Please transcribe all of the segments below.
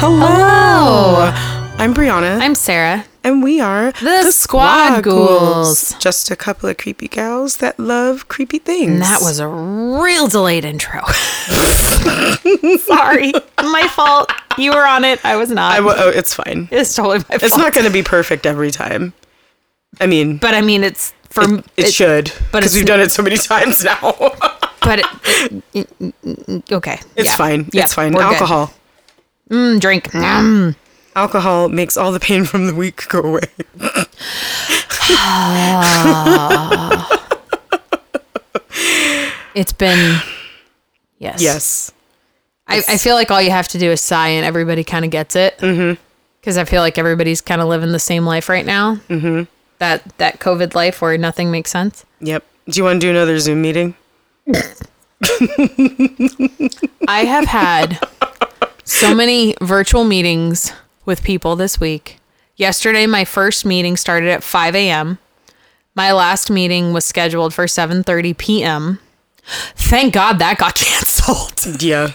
Hello. I'm Brianna. I'm Sarah. and we are The Squad Ghouls. Just a couple of creepy gals that love creepy things. And that was a real delayed intro. Sorry. My fault. You were on it. I was not. I w- oh, it's fine. it's totally my fault. It's not going to be perfect every time. I mean, But I mean, it's for it, it should but because we've done it so many times now. But it, it- it- okay. it's Yeah. fine. Yeah, it's fine. we're good. Alcohol. Mm, drink. Mm. Alcohol makes all the pain from the week go away. It's been. Yes. yes. I, I feel like all you have to do is sigh and everybody kind of gets it. Mm-hmm. Because I feel like everybody's kind of living the same life right now. Mm-hmm. That that COVID life where nothing makes sense. Yep. Do you want to do another Zoom meeting? I have had so many virtual meetings with people this week. Yesterday, my first meeting started at 5 a.m. My last meeting was scheduled for 7:30 p.m. Thank God that got canceled. Yeah.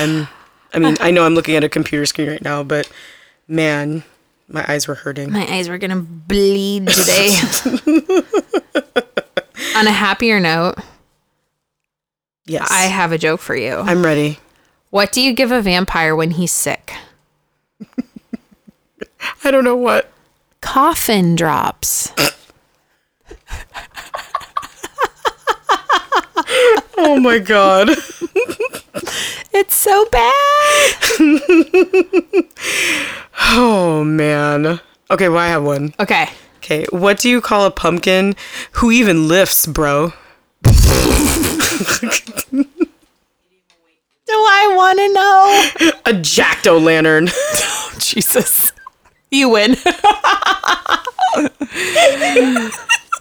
and I mean, I know I'm looking at a computer screen right now, but man, my eyes were hurting. My eyes were gonna bleed today. On a happier note, Yes. I have a joke for you. I'm ready. What do you give a vampire when he's sick? I don't know what. Coffin drops. Oh my god. It's so bad. Oh man. Okay, well I have one. Okay. Okay, what do you call a pumpkin who even lifts, bro? Do I want to know? A jacked o' lantern. Oh, Jesus. You win.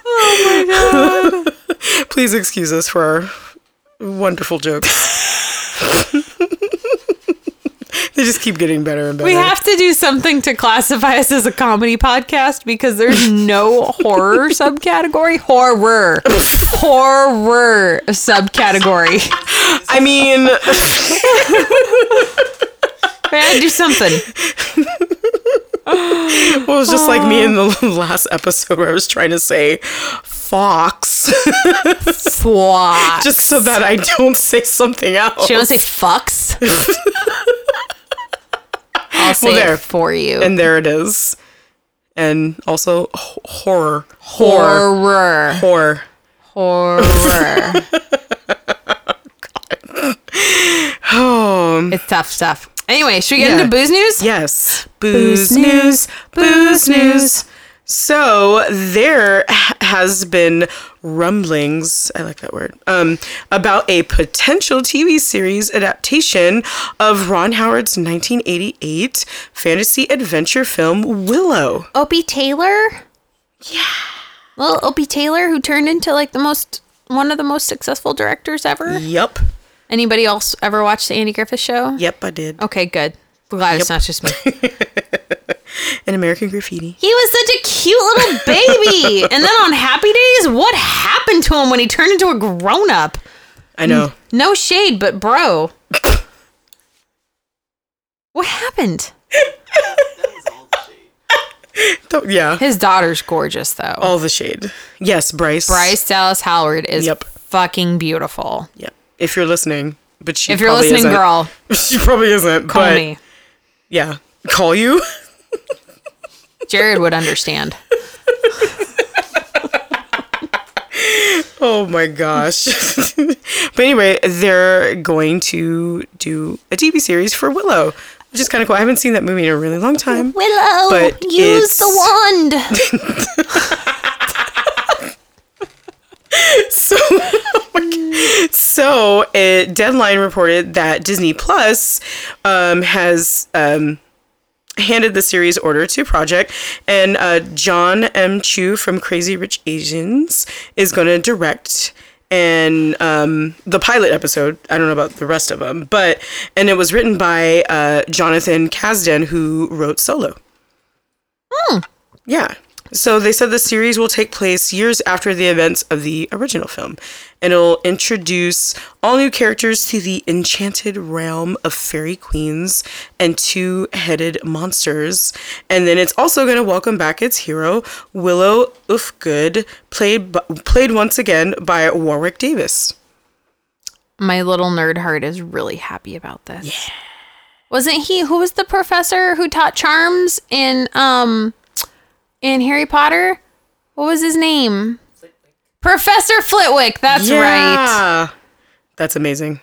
Oh my God. Please excuse us for our wonderful jokes. They just keep getting better and better. We have to do something to classify us as a comedy podcast because there's no horror subcategory. Horror. Horror subcategory. I mean, We had to do something. well, it was just like me in the last episode where I was trying to say fox, Swat. just so that I don't say something else. She don't say fucks. I'll say there. it for you. and there it is. And also h- horror, horror, horror. horror. Horror. Oh, it's tough stuff. Anyway, should we get Yeah. into booze news? yes, booze Booze news, booze news. So there has been rumblings, I like that word, um, about a potential TV series adaptation of Ron Howard's 1988 fantasy adventure film Willow. Opie Taylor? Yeah. Well, Opie Taylor, who turned into like the most one of the most successful directors ever. Yep, Anybody else ever watched the Andy Griffith show? yep, I did. Okay, good. Glad it's not just me. An American Graffiti. He was such a cute little baby. and then on Happy Days, what happened to him when he turned into a grown up? I know. No shade, but bro. What happened? Don't- yeah, His daughter's gorgeous though. all the shade. Yes, Bryce. Bryce Dallas Howard is Yep. fucking beautiful. Yep. If you're listening, but she If you're listening, isn't. girl, she probably isn't. call me. yeah, call you. Jared would understand. Oh my gosh. but anyway, they're going to do a TV series for Willow, which is kind of cool. I haven't seen that movie in a really long time. Willow, But use the wand. So, so uh, Deadline reported that Disney Plus um, has um, handed the series order to Project, and uh, John M. Chu from Crazy Rich Asians is going to direct. And um, the pilot episode, I don't know about the rest of them, but and it was written by uh, Jonathan Kasdan, who wrote Solo. Hmm. Yeah. So they said the series will take place years after the events of the original film, and it'll introduce all new characters to the enchanted realm of fairy queens and two-headed monsters. And then it's also going to welcome back its hero, Willow Ufgood, played played once again by Warwick Davis. My little nerd heart is really happy about this. Yeah. Wasn't he who was the professor who taught charms in um in Harry Potter? What was his name? Professor Flitwick. That's right. Yeah. That's amazing.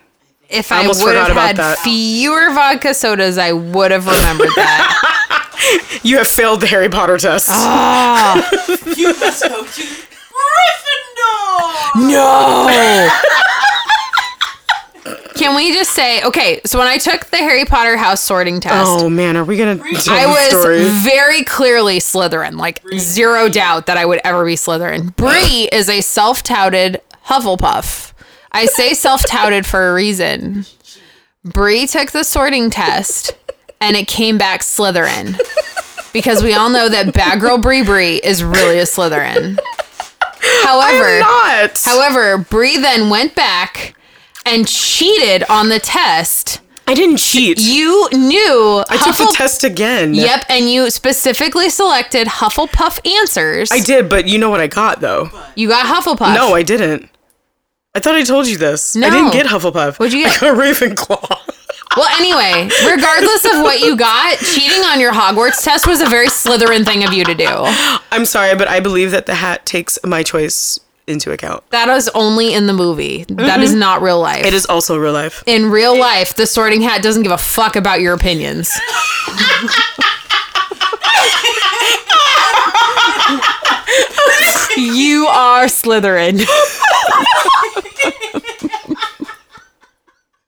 If I I, would have had that. fewer vodka sodas, I would have remembered that. You have failed the Harry Potter test. Ah. You must go to Gryffindor. no. Can we just say okay? So when I took the Harry Potter house sorting test, Oh man, are we gonna tell I was story? very clearly Slytherin, like zero doubt that I would ever be Slytherin. Bree is a self-touted Hufflepuff. I say self-touted for a reason. Bree took the sorting test and it came back Slytherin. Because we all know that bad girl Bree Bree is really a Slytherin. However, Not. however, Bree then went back and cheated on the test. I didn't cheat. You knew I took the test again. Yep, and you specifically selected Hufflepuff answers. I did, but you know what I got though. You got Hufflepuff. No, I didn't. I thought I told you this. No. I didn't get Hufflepuff. What'd you get? I got Ravenclaw. Well, anyway, regardless of what you got, cheating on your Hogwarts test was a very Slytherin thing of you to do. I'm sorry, but I believe that the hat takes my choice into account. That is only in the movie. That is mm-hmm. not real life. It is also real life. in real life, the sorting hat doesn't give a fuck about your opinions. you are Slytherin.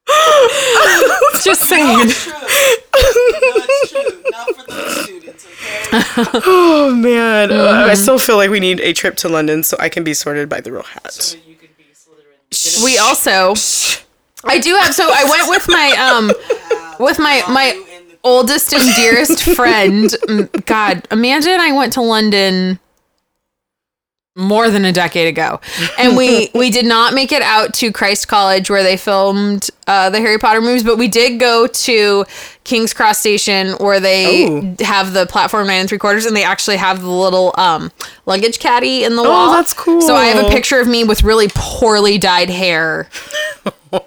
Just saying. True. That's true. Not for those students, okay? Oh man, Uh, Mm-hmm. I still feel like we need a trip to London so I can be sorted by the real hat. So you can be Slytherin. We also I do have so I went with my um with my my oldest and dearest friend. Mm, God, Amanda and I went to London more than a decade ago, and we we did not make it out to Christ College where they filmed uh, the Harry Potter movies, but we did go to King's Cross Station where they Oh. have the platform nine and three quarters, and they actually have the little um, luggage caddy in the wall. Oh, that's cool. So I have a picture of me with really poorly dyed hair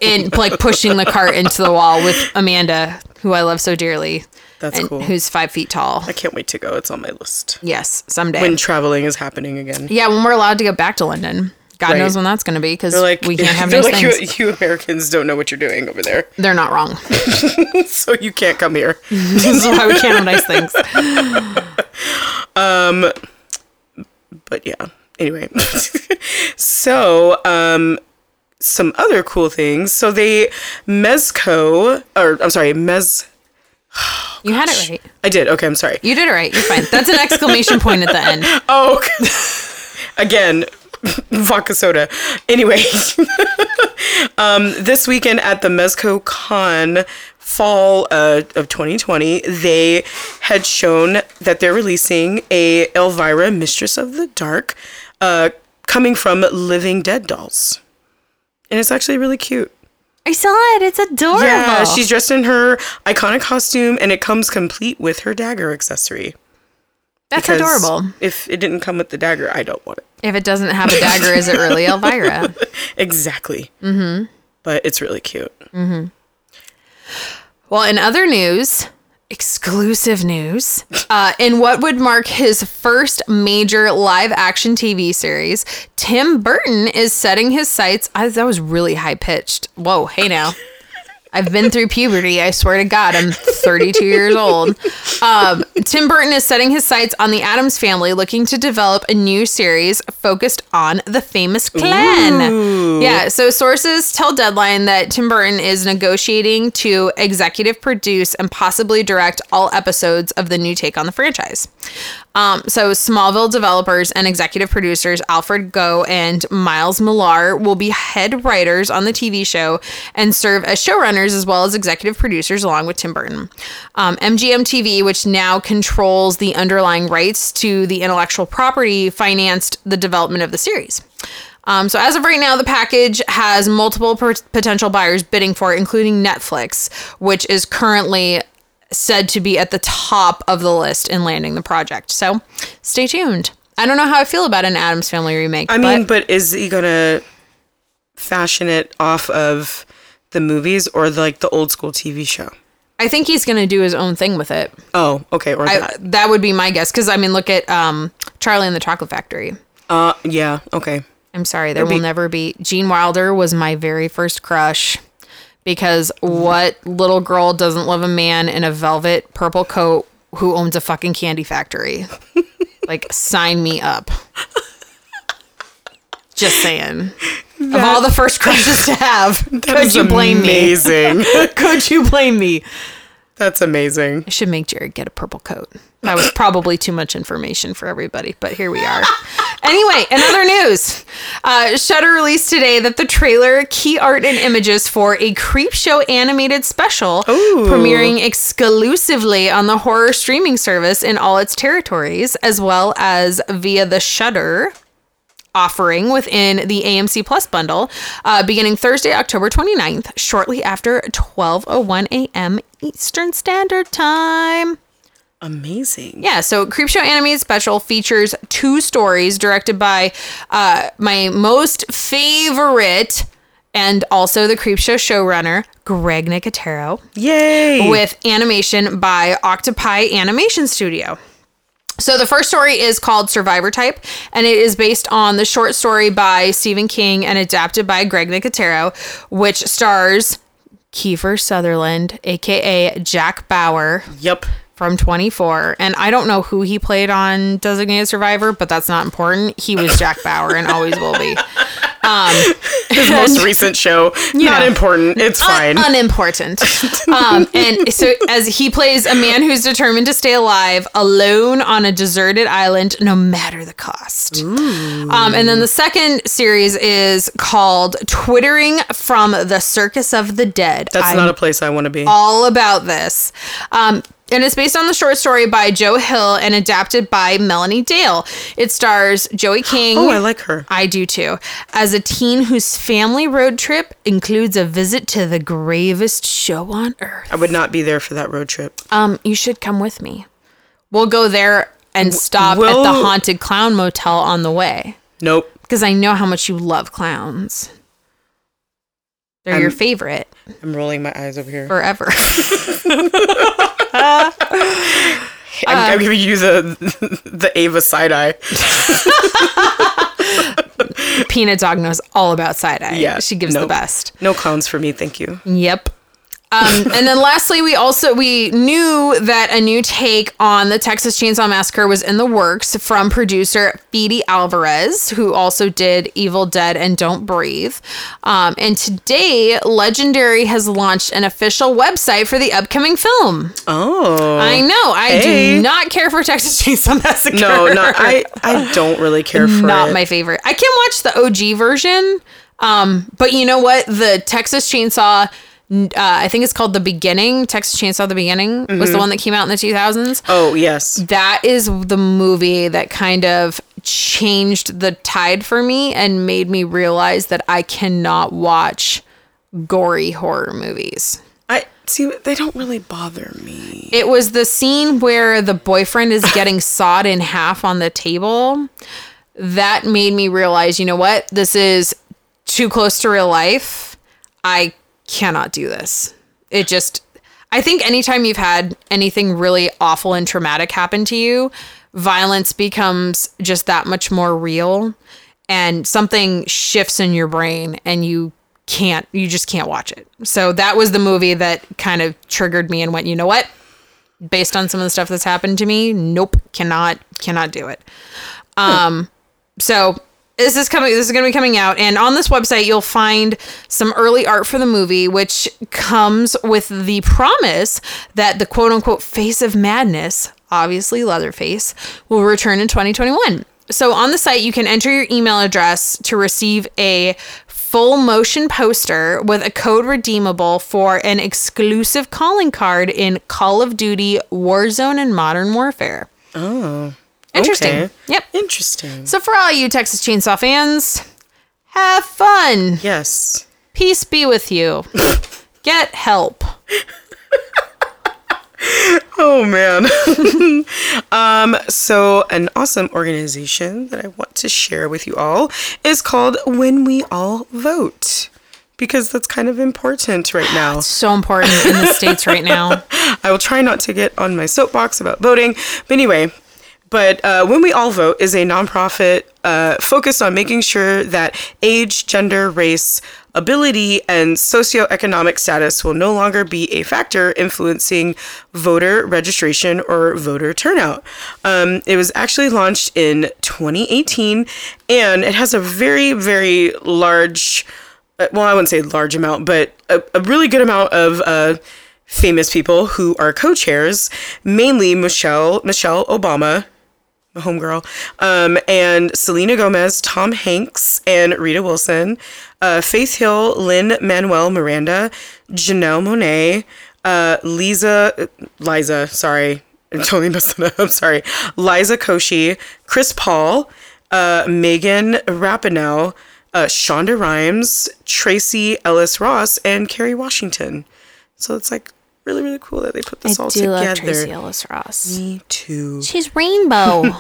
in like pushing the cart into the wall with Amanda, who I love so dearly. That's and cool. Who's five feet tall. I can't wait to go. It's on my list. Yes, someday. When traveling is happening again. yeah, when we're allowed to go back to London. God Right. knows when that's going to be because like we can't have they're nice like things. you, you Americans don't know what you're doing over there, They're not wrong. so you can't come here. this is why we can't have nice things. Um, but yeah. Anyway, so um, some other cool things. So they Mezco, or I'm sorry, Mez. You had it right. I did. Okay, I'm sorry. You did it right. You're fine. That's an exclamation point at the end. Oh, again, vodka soda. Anyway, um, this weekend at the Mezco Con fall uh, of 2020, they had shown that they're releasing a Elvira, Mistress of the Dark, uh, coming from Living Dead dolls, and it's actually really cute. I saw it. It's adorable. Yeah, she's dressed in her iconic costume, and it comes complete with her dagger accessory. That's because adorable. If it didn't come with the dagger, I don't want it. If it doesn't have a dagger, is it really Elvira? Exactly. Mm-hmm. But it's really cute. Well, in other news, exclusive news, uh, in what would mark his first major live action TV series, Tim Burton is setting his sights. I, that was really high pitched. Whoa, hey now. I've been through puberty. I swear to God, I'm 32 years old. Um, Tim Burton is setting his sights on the Addams family, looking to develop a new series focused on the famous clan. Yeah, so sources tell Deadline that Tim Burton is negotiating to executive produce and possibly direct all episodes of the new take on the franchise. Um, so Smallville developers and executive producers Alfred Gough and Miles Millar will be head writers on the TV show and serve as showrunners as well as executive producers, along with Tim Burton. Um, MGM TV, which now controls the underlying rights to the intellectual property, financed the development of the series. Um, so as of right now, the package has multiple per- potential buyers bidding for it, including Netflix, which is currently said to be at the top of the list in landing the project. So stay tuned. I don't know how I feel about an Addams Family remake. I mean, but is he gonna fashion it off of the movies or the, like the old school TV show? I think he's going to do his own thing with it. Oh, okay. Or I, that. that would be my guess. Because, I mean, look at um, Charlie and the Chocolate Factory. Uh, yeah. Okay. I'm sorry, there It'd will be- never be. Gene Wilder was my very first crush because what little girl doesn't love a man in a velvet purple coat who owns a fucking candy factory? like, sign me up. Just saying. Of all the first crushes to have, could you blame amazing. me? Amazing. could you blame me? That's amazing. I should make Jared get a purple coat. That was probably too much information for everybody, but here we are. anyway, in other news, uh, Shudder released today that the trailer, key art, and images for a Creepshow animated special premiering exclusively on the horror streaming service in all its territories, as well as via the Shudder offering within the AMC Plus bundle uh, beginning Thursday, October 29th, shortly after 12:01 a.m. Eastern Standard Time. Amazing. Yeah, so Creepshow Animated Special features two stories directed by uh, my most favorite and also the Creepshow showrunner, Greg Nicotero, Yay. with animation by Octopi Animation Studio. So the first story is called Survivor Type, and it is based on the short story by Stephen King and adapted by Greg Nicotero, which stars Kiefer Sutherland, aka Jack Bauer, Yep. From 24 and i don't know who he played on designated survivor but that's not important he was jack bauer and always will be His most recent show. Not know. important. It's fine. unimportant um, and so as he plays a man who's determined to stay alive alone on a deserted island no matter the cost um, and then the second series is called twittering from the circus of the dead That's I'm not a place I want to be. all about this. And it's based on the short story by Joe Hill and adapted by Melanie Dale. It stars Joey King. oh, I like her. I do too. As a teen whose family road trip includes a visit to the gravest show on earth. I would not be there for that road trip. Um, you should come with me. We'll go there and stop will- at the haunted clown motel on the way Nope. because I know how much you love clowns. They're your I'm- favorite I'm rolling my eyes over here. forever. I'm, I'm um, giving you the the Ava side eye. Peanut Dog knows all about side eye. Yeah, she gives the best. No clowns for me, thank you. Yep. Um, and then lastly, we also we knew that a new take on the Texas Chainsaw Massacre was in the works from producer Fede Alvarez, who also did Evil Dead and Don't Breathe. Um, and today, Legendary has launched an official website for the upcoming film. Oh. I know. I Hey. do not care for Texas Chainsaw Massacre. no, no, I I don't really care for not it. my favorite. I can watch the OG version, um, but you know what? The Texas Chainsaw, uh, I think it's called The Beginning. Texas Chainsaw: The Beginning was Mm-hmm. the one that came out in the 2000s. oh yes. That is the movie that kind of changed the tide for me and made me realize that I cannot watch gory horror movies. I see they don't really bother me. It was the scene where the boyfriend is getting sawed in half on the table. That made me realize, you know what? This is too close to real life. I cannot do this. It just, I think anytime you've had anything really awful and traumatic happen to you, violence becomes just that much more real and something shifts in your brain and you can't, you just can't watch it. So that was the movie that kind of triggered me and went, you know what? Based on some of the stuff that's happened to me, nope, cannot, cannot do it. Um, so this is coming this is going to be coming out and on this website you'll find some early art for the movie which comes with the promise that the quote unquote face of madness obviously leatherface will return in 2021 so on the site you can enter your email address to receive a full motion poster with a code redeemable for an exclusive calling card in Call of Duty, Warzone, and Modern Warfare. Oh. Interesting. okay. Yep. Interesting. So for all you Texas Chainsaw fans, have fun. Yes. Peace be with you. Get help. Oh man. um so an awesome organization that I want to share with you all is called When We All Vote. Because that's kind of important right now. It's So important in the states right now. I will try not to get on my soapbox about voting. But anyway, but uh, When We All Vote is a nonprofit uh, focused on making sure that age, gender, race, ability, and socioeconomic status will no longer be a factor influencing voter registration or voter turnout. Um, it was actually launched in 2018 and it has a very, very large uh, well, I wouldn't say large amount, but a, a really good amount of uh, famous people who are co-chairs, mainly Michelle Michelle Obama, homegirl, um, and Selena Gomez, Tom Hanks, and Rita Wilson, uh, Faith Hill, Lin-Manuel Miranda, Janelle Monáe, uh, Lisa, Liza, sorry, I'm totally messing up. I'm sorry, Liza Koshy, Chris Paul, uh, Megan Rapinoe, uh, Shonda Rhimes, Tracee Ellis Ross, and Kerry Washington. So it's like really, really cool that they put this all together. Ellis Ross. Me too. She's rainbow.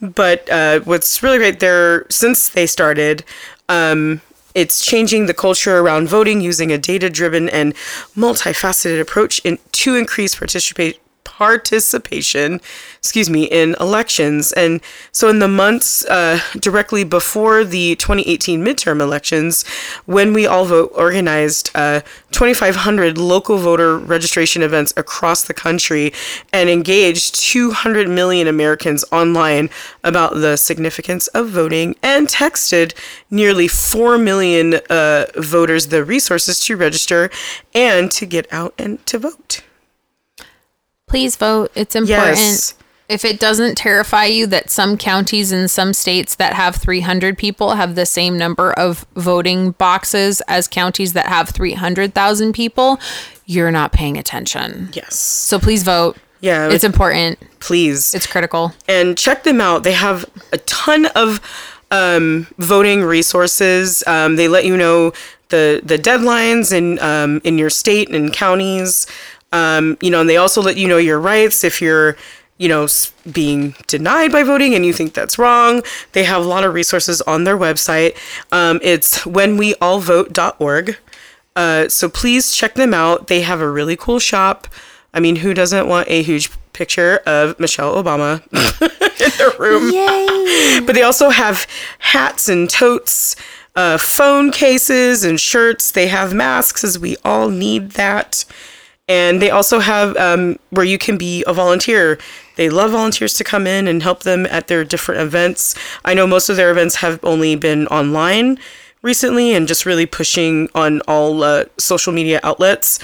But uh, what's really great there, since they started, um, it's changing the culture around voting using a data-driven and multifaceted approach in, to increase participation participation excuse me in elections. And so in the months uh, directly before the 2018 midterm elections when we all vote organized uh, 2500 local voter registration events across the country and engaged 200 million americans online about the significance of voting and texted nearly 4 million uh, voters the resources to register and to get out and to vote Please vote. It's important. Yes. If it doesn't terrify you that some counties in some states that have 300 people have the same number of voting boxes as counties that have 300,000 people, you're not paying attention. yes So please vote. Yeah, It's important. please It's critical. and check them out. They have a ton of um, voting resources. Um, they let you know the the deadlines in um, in your state and counties. Um, you know, and they also let you know your rights if you're you know being denied by voting and you think that's wrong. They have a lot of resources on their website. Um, it's whenweallvote.org. Uh, so please check them out. They have a really cool shop. I mean, who doesn't want a huge picture of Michelle Obama in their room? Yay. But they also have hats and totes, uh, phone cases and shirts. They have masks, as we all need that. And they also have um, where you can be a volunteer. They love volunteers to come in and help them at their different events. I know most of their events have only been online recently and just really pushing on all uh, social media outlets.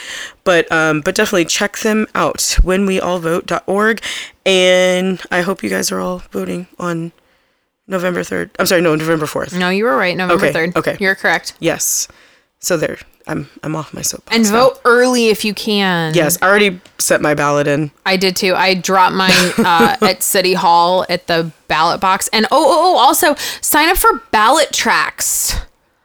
But um, but definitely check them out. Whenweallvote.org. And I hope you guys are all voting on November 3rd. I'm sorry, no, November 4th. No, you were right. November Okay, 3rd. okay. You're correct. Yes. So there. I'm I'm off my soapbox. And now. vote early if you can. Yes, I already set my ballot in. I did too. I dropped mine uh, at City Hall at the ballot box. And oh, oh, oh, also sign up for ballot tracks.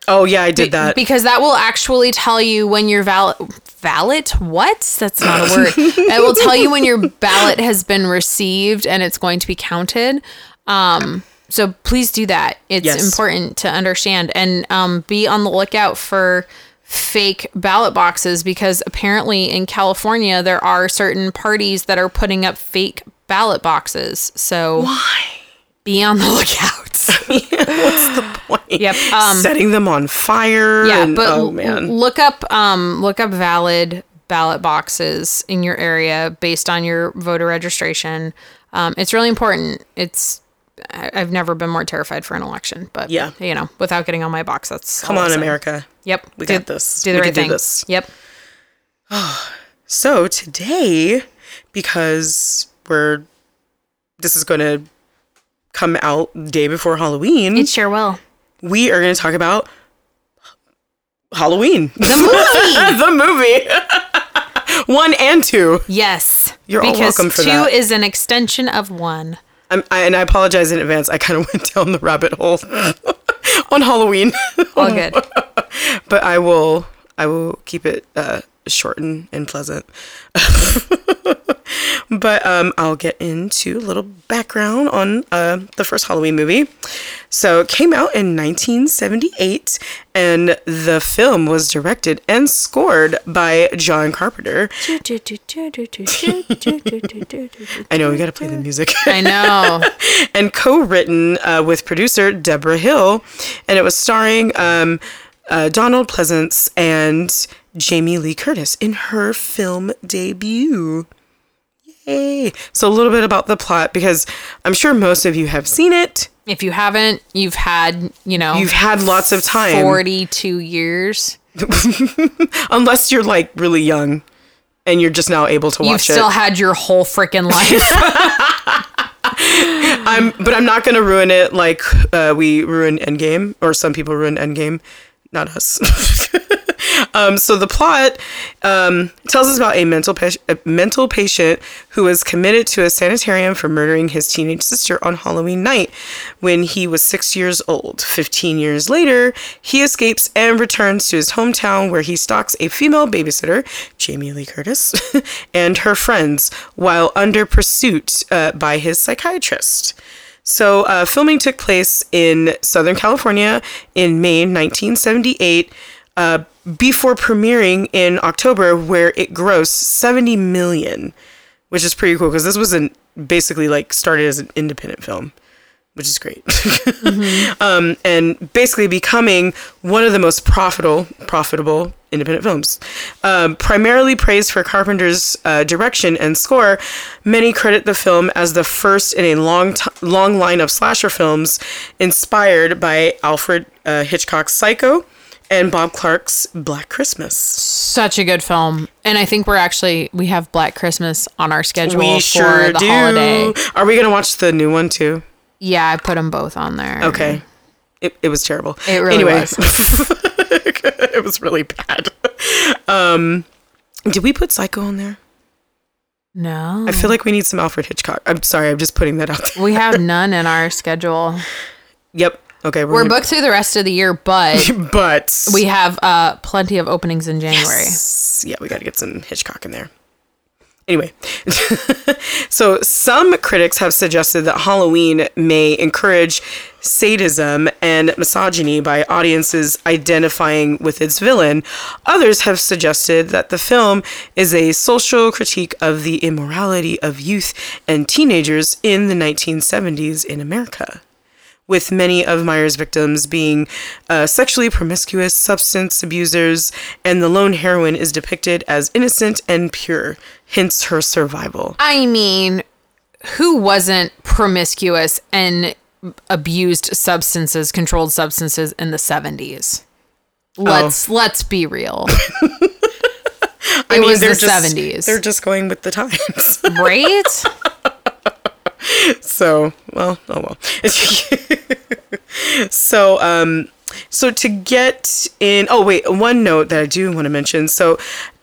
Oh yeah, I did that. because that will actually tell you when your ballot ballot what that's not a word it will tell you when your ballot has been received and it's going to be counted um so please do that it's Yes. important to understand and um be on the lookout for fake ballot boxes because apparently in California there are certain parties that are putting up fake ballot boxes so Why? be on the lookout What's the point? Yep, um, Setting them on fire. Yeah, and, but oh man. look up um look up valid ballot boxes in your area based on your voter registration. Um, it's really important. It's I've never been more terrified for an election, but Yeah. you know, without getting on my box, that's Come on. America. Yep, We do, got this. Do the We right can do thing. this. Yep. So today, because we're this is going to come out day before Halloween, It sure will. we are going to talk about Halloween. The movie. the movie. one and two. yes. You're all welcome for two is an extension of one. I'm, I, and I apologize in advance. I kind of went down the rabbit hole on Halloween, All good. but I will. I will keep it uh, short and, and pleasant. But um, I'll get into a little background on uh, the first Halloween movie. So it came out in 1978, and the film was directed and scored by John Carpenter. I know we got to play the music. I know. and co-written uh, with producer Deborah Hill, and it was starring um, uh, Donald Pleasence and Jamie Lee Curtis in her film debut. Yay! So a little bit about the plot because I'm sure most of you have seen it. If you haven't, you've had, you know, You've had lots of time, 42 years. unless you're like really young and you're just now able to watch it. You've it. still had your whole freaking life. I'm, but I'm not going to ruin it like uh, we ruined Endgame, or some people ruin Endgame, not us. um, so the plot um, tells us about a mental pa- a mental patient who was committed to a sanitarium for murdering his teenage sister on Halloween night when he was six years old. Fifteen years later, he escapes and returns to his hometown where he stalks a female babysitter, Jamie Lee Curtis, and her friends while under pursuit uh, by his psychiatrist. So, uh, filming took place in Southern California in May 1978 uh, before premiering in October, where it grossed 70 million, which is pretty cool because this was an, basically like started as an independent film, which is great. um, and basically becoming one of the most profitable profitable independent films. Um, primarily praised for Carpenter's uh, direction and score, many credit the film as the first in a long t- long line of slasher films inspired by Alfred uh, Hitchcock's Psycho and Bob Clark's Black Christmas. Such a good film. And I think we're actually, we have Black Christmas on our schedule We for sure the do. holiday. Are we gonna watch the new one too? Yeah, I put them both on there. Okay. It, it was terrible. It really anyway, was. it was really bad. Um, did we put Psycho on there? No. I feel like we need some Alfred Hitchcock. I'm sorry, I'm just putting that out there. we have none in our schedule. Yep. Okay. We're gonna- booked through the rest of the year, but but we have uh, plenty of openings in January. Yes. Yeah, we got to get some Hitchcock in there. Anyway, so some critics have suggested that Halloween may encourage sadism and misogyny by audiences identifying with its villain. Others have suggested that the film is a social critique of the immorality of youth and teenagers in the 1970s in America with many of Meyer's victims being uh, sexually promiscuous substance abusers, and the lone heroine is depicted as innocent and pure, hence her survival. I mean, who wasn't promiscuous and abused substances, controlled substances in the 70s? Let's let's be real. it was the they're just, 70s. They're just going with the times. right? so, well, oh well. so, um, so to get in, oh wait, one note that I do want to mention. So,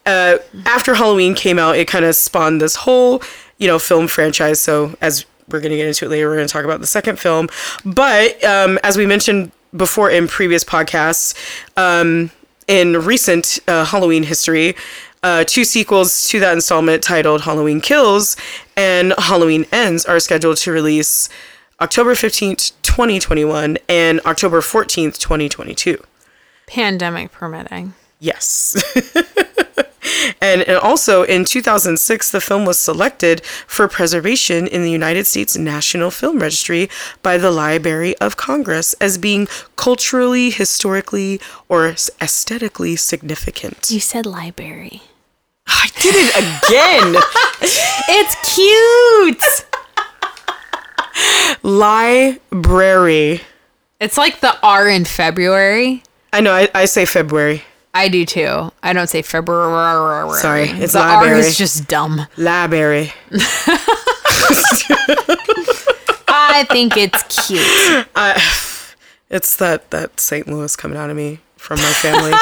uh, after Halloween came out, it kind of spawned this whole, you know, film franchise. So, as we're going to get into it later, we're going to talk about the second film. But um, as we mentioned before in previous podcasts, um, in recent uh, Halloween history, uh, two sequels to that installment titled Halloween Kills and Halloween Ends are scheduled to release October 15th, 2021 and October 14th, 2022. Pandemic permitting. Yes. and, and also in 2006, the film was selected for preservation in the United States National Film Registry by the Library of Congress as being culturally, historically, or aesthetically significant. You said library. I did it again! It's cute. Library. It's like the R in February. I know, I, I say February. I do too. I don't say February. Sorry, it's the R library. is just dumb. Library. I think it's cute. It's that, that St. Louis coming out of me from my family.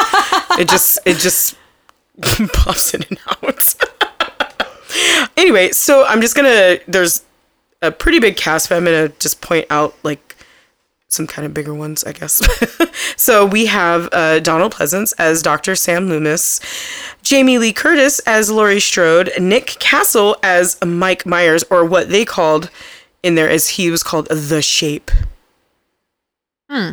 it just it just pops in and out. anyway, so I'm just gonna there's a pretty big cast, but I'm gonna just point out like some kind of bigger ones, I guess. so we have uh, Donald Pleasence as Dr. Sam Loomis, Jamie Lee Curtis as Laurie Strode, Nick Castle as Mike Myers, or what they called in there as he was called the Shape. Hmm.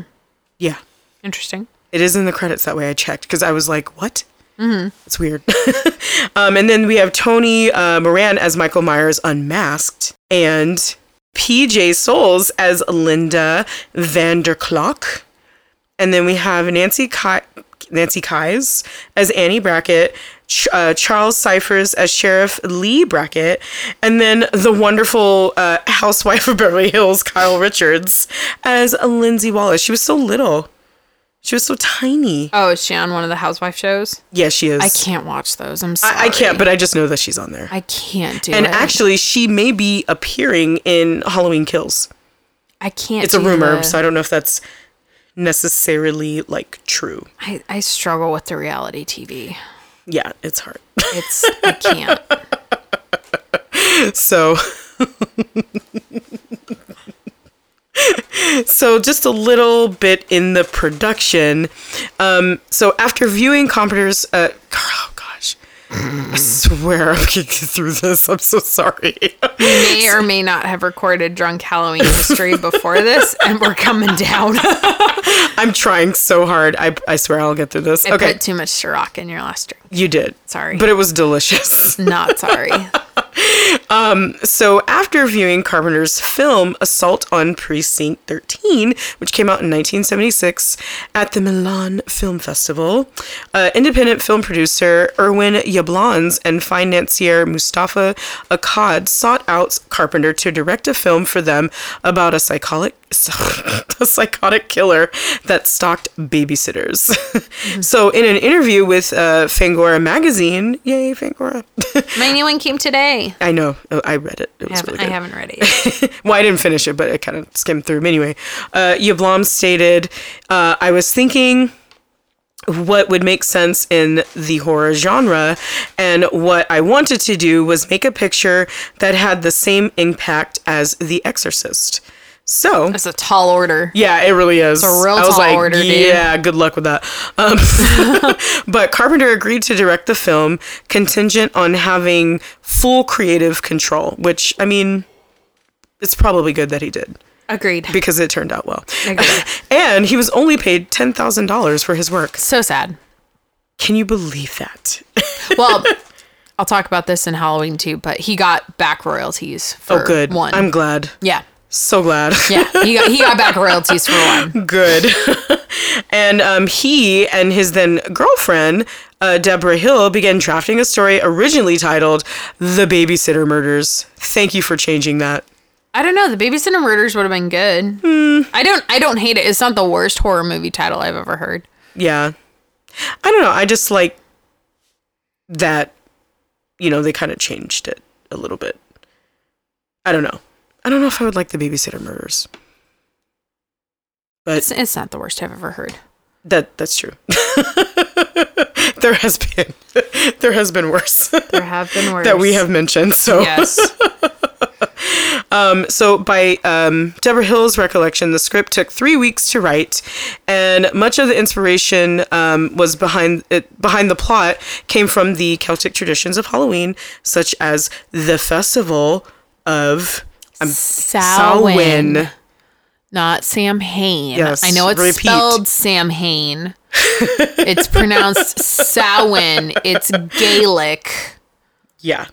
Yeah. Interesting. It is in the credits that way. I checked because I was like, "What?" Mm-hmm. It's weird. um, and then we have Tony uh, Moran as Michael Myers unmasked, and PJ Soles as Linda Vanderklok, and then we have Nancy Ki- Nancy Kyes as Annie Brackett. Uh, Charles Cyphers as Sheriff Lee Brackett, and then the wonderful uh, housewife of Beverly Hills, Kyle Richards, as Lindsay Wallace. She was so little. She was so tiny. Oh, is she on one of the housewife shows? Yeah, she is. I can't watch those. I'm sorry. I, I can't, but I just know that she's on there. I can't do and it. actually, she may be appearing in Halloween Kills. I can't. It's a rumor, the- so I don't know if that's necessarily like true. I, I struggle with the reality TV. Yeah, it's hard. It's I can't. so so just a little bit in the production. Um so after viewing competitors uh oh gosh. I swear i'm getting through this. I'm so sorry. We may or may not have recorded drunk Halloween history before this, and we're coming down. i'm trying so hard. I i swear i'll get through this. I okay. put too much Ciroc in your last drink. you did. Sorry. but it was delicious. Not sorry. So, after viewing Carpenter's film Assault on Precinct 13, which came out in 1976 at the Milan Film Festival, uh, independent film producer Irwin Yablans and financier Moustapha Akkad sought out Carpenter to direct a film for them about a psychotic a psychotic killer that stalked babysitters. so, in an interview with uh, Fangoria magazine, yay Fangoria, My new one came today. I know. Oh, I read it. It I was haven't, I haven't read it yet. well, I didn't finish it, but it kind of skimmed through. Anyway, uh, Yablom stated, uh, I was thinking what would make sense in the horror genre, and what I wanted to do was make a picture that had the same impact as The Exorcist. So, It's a tall order. yeah, it really is. It's a real I was tall like, order, dude. yeah, good luck with that. Um, but Carpenter agreed to direct the film contingent on having full creative control, which I mean, it's probably good that he did Agreed. because it turned out well. Agreed. and he was only paid ten thousand dollars for his work. So sad. Can you believe that? Well, I'll talk about this in Halloween too, but he got back royalties for oh, good. one. I'm glad. yeah. So glad. Yeah. He got he got back royalties for one. good. and um, he and his then girlfriend, uh, Deborah Hill, began drafting a story originally titled The Babysitter Murders. Thank you for changing that. I don't know. The Babysitter Murders would have been good. Hmm. I don't. I don't hate it. It's not the worst horror movie title I've ever heard. Yeah. I don't know. I just like that, you know, they kind of changed it a little bit. I don't know. I don't know if I would like The Babysitter Murders. But It's, it's not the worst I've ever heard. that that's true. there has been there has been worse There have been worse. that we have mentioned. So Yes. So, by um, Deborah Hill's recollection, the script took three weeks to write, and much of the inspiration um, was behind it. Behind the plot came from the Celtic traditions of Halloween, such as the festival of um, Samhain. Not Sam Hain. Yes, I know it's repeat. spelled Sam Hain. it's pronounced Samhain. It's Gaelic. Yeah,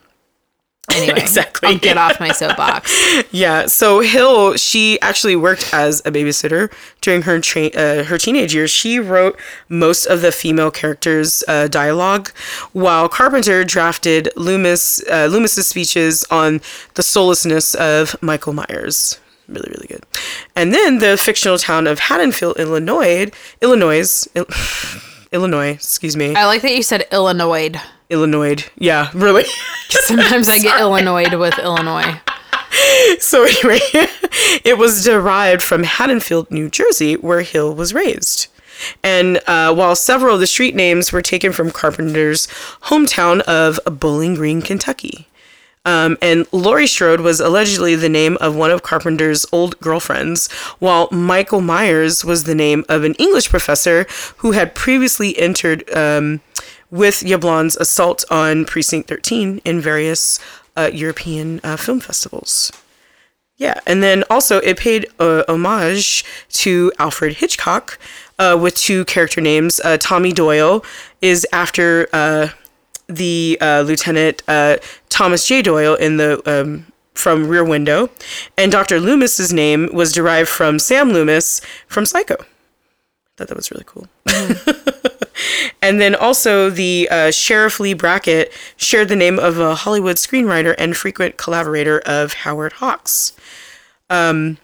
Anyway, Exactly. I'll get off my soapbox. yeah. So Hill, she actually worked as a babysitter during her tra- uh, her teenage years. She wrote most of the female characters' uh, dialogue, while Carpenter drafted Loomis uh, Loomis's speeches on the soullessness of Michael Myers. Really, really good. And then the fictional town of Haddonfield, Illinois, Illinois, Il- Illinois. Excuse me, I like that you said Illinois. Illinois. Yeah, really. Sometimes I get Illinois with Illinois. So anyway, it was derived from Haddonfield, New Jersey, where Hill was raised. And uh, while several of the street names were taken from Carpenter's hometown of Bowling Green, Kentucky. Um, and Laurie Strode was allegedly the name of one of Carpenter's old girlfriends, while Michael Myers was the name of an English professor who had previously entered um, with Yablon's assault on Precinct 13 in various uh, European uh, film festivals. Yeah, and then also it paid uh, homage to Alfred Hitchcock uh, with two character names. Uh, Tommy Doyle is after uh, the uh, Lieutenant uh, Thomas J. Doyle in the um, from Rear Window, and Dr. Loomis's name was derived from Sam Loomis from Psycho. I thought that was really cool. and then also the uh, Sheriff Lee Brackett shared the name of a Hollywood screenwriter and frequent collaborator of Howard Hawks. Um,